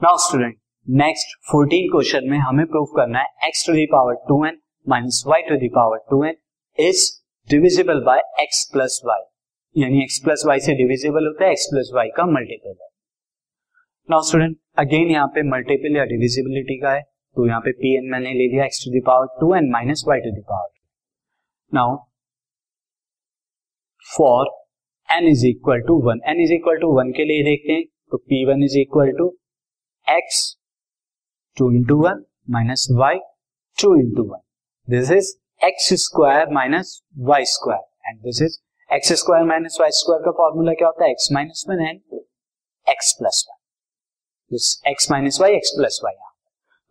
Now student next 14 question में हमें prove करना है x to the power two n minus y to the power two n is divisible by x plus y. यानी x plus y से divisible होता है, x plus y का multiple है। नाउ स्टूडेंट अगेन यहाँ पे मल्टीपल या divisibility का है तो यहाँ पे पी एन मैंने ले लिया x to the power two n minus y to the power now for n is equal to one n is equal to one के लिए देखते हैं तो P one is equal to x two into one minus y two into one this is x square minus y square and this is x square minus y square का formula क्या होता है? X minus one and x plus one this x minus y x plus y यहाँ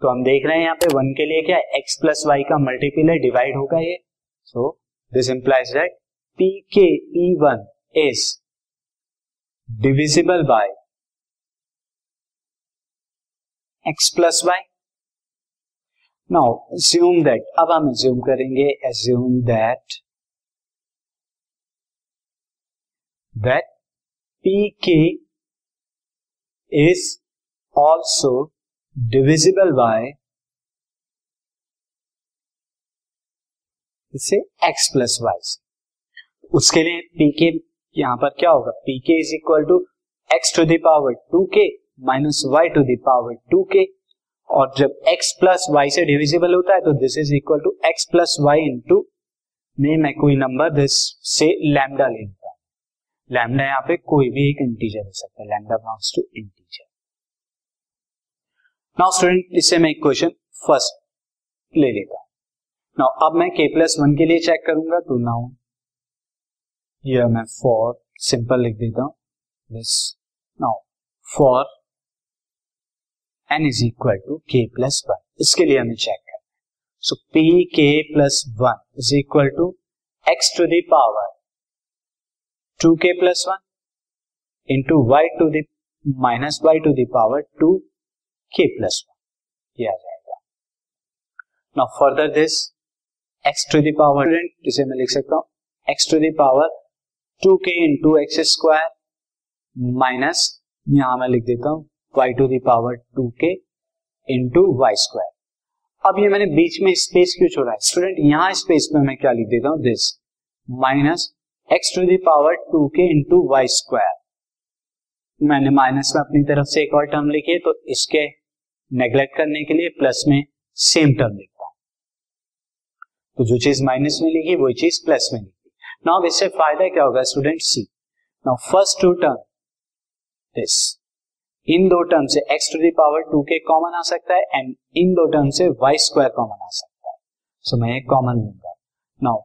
तो हम देख रहे हैं यहाँ पे वन के लिए क्या एक्स प्लस वाई का मल्टीपल है डिवाइड होगा ये। So this implies that P k P one is divisible by x plus y now assume that अब हम एज्यूम करेंगे assume that that P k is also divisible by इसे x plus Y से। उसके लिए P के यहाँ पर क्या होगा? P k is equal to x to the power two k minus y to the power two k और जब x प्लस वाई से डिविजिबल होता है तो this is equal to x plus y into में मैं कोई नंबर दिस से लैमडा ले लेता हूँ। लैमडा यहाँ पे कोई भी एक इंटीजर हो सकता है। Lambda belongs to integer now student इससे मैं एक क्वेश्चन फ़र्स्ट ले लेता हूँ। नाउ अब मैं k प्लस वन के लिए चेक करूँगा तो नाउ यह मैं फॉर सिंपल लिख देता हूँ। This now for n is equal to k plus one इसके लिए हमें चेक करना है। So P k plus one is equal to x to the power two k plus one into y to minus y to the power two k plus one ये आ जाएगा। Now further this x to the power इसे मैं लिख सकता हूँ। X to the power two k into x square minus यहाँ मैं लिख देता हूँ y to the power two k into y square अब ये मैंने बीच में स्पेस क्यों छोड़ा? है स्टूडेंट यहाँ स्पेस में मैं क्या लिख देता हूँ? This minus x to the power two k into y square मैंने माइनस में अपनी तरफ़ से एक और टर्म लिखी है तो इसके नेग्लेक्ट करने के लिए प्लस में सेम टर्म लिखता हूँ। तो जो चीज़ माइनस में लिखी, वही चीज़ प्लस में लिखी। नाउ इससे फ़ायदा क्या होगा? Student see now first two term this इन दो टर्म से x to the power two k common आ सकता है एंड इन दो टर्म से वाई स्क्वायर कॉमन आ सकता है। सो so, मैं कॉमन लूँगा। नाउ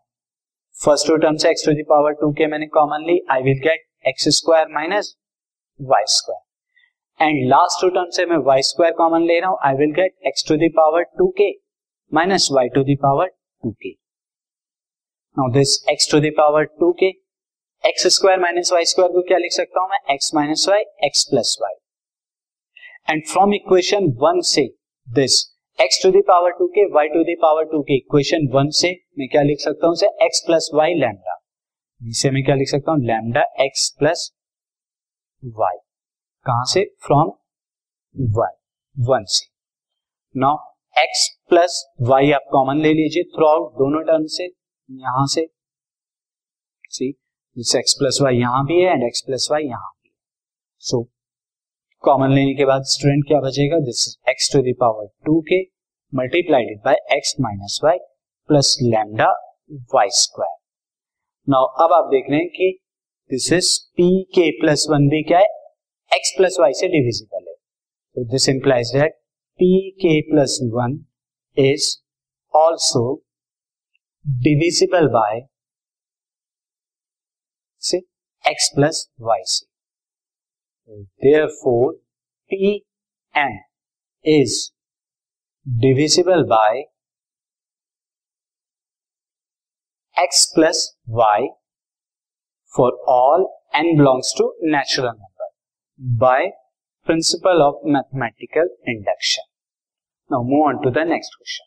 फ़र्स्ट टू टर्म से x to the power two k मैंने common Lee. I will get x square minus y square and last two term से मैं वाई स्क्वायर कॉमन ले रहा हूँ। I will get x to the power two k minus y to the power two k. Now this x to the power two k x square minus y square को क्या लिख सकता हूँ मैं? X minus y x plus y and from equation one से this x to the power two k y to the power two k equation one से मैं क्या लिख सकता हूँ एक्स प्लस वाई लैमडा इसे मैं क्या लिख सकता हूँ लैमडा एक्स प्लस वाई कहाँ से? फ्रॉम वन वन से नाउ एक्स प्लस वाई आप कॉमन ले लीजिए थ्रू आउट दोनों टर्म से यहाँ से. सी एक्स प्लस वाई यहाँ भी है एंड एक्स प्लस वाई यहाँ भी है. सो so, कॉमन लेने के बाद स्टूडेंट क्या बचेगा? This is x to the power two k multiplied by x minus y plus lambda y square now अब आप देख रहे हैं कि this is P k plus one भी क्या है? एक्स प्लस वाई से डिविजिबल है। तो this implies that P k plus one is also divisible by से एक्स प्लस वाई से Therefore, P n is divisible by x plus y for all n belongs to natural number by principle of mathematical induction. Now move on to the next question.